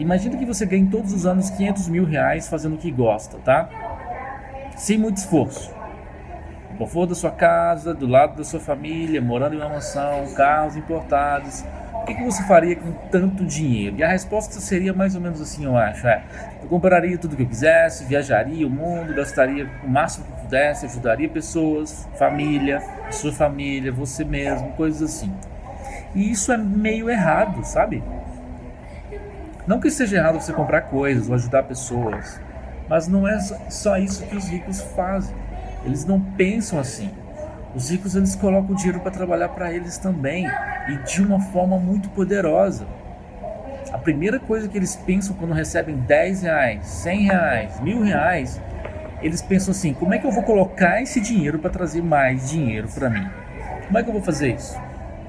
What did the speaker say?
Imagina que você ganhe todos os anos 500 mil reais fazendo o que gosta, tá? Sem muito esforço. No conforto da sua casa, do lado da sua família, morando em uma mansão, carros importados. O que, que você faria com tanto dinheiro? E a resposta seria mais ou menos assim, eu acho. É, eu compraria tudo que eu quisesse, viajaria o mundo, gastaria o máximo que pudesse, ajudaria pessoas, família, sua família, você mesmo, coisas assim. E isso é meio errado, sabe? Não que seja errado você comprar coisas ou ajudar pessoas, mas não é só isso que os ricos fazem. Eles não pensam assim. Os ricos eles colocam dinheiro para trabalhar para eles também e de uma forma muito poderosa. A primeira coisa que eles pensam quando recebem 10 reais, 100 reais, mil reais, eles pensam assim: como é que eu vou colocar esse dinheiro para trazer mais dinheiro para mim? Como é que eu vou fazer isso?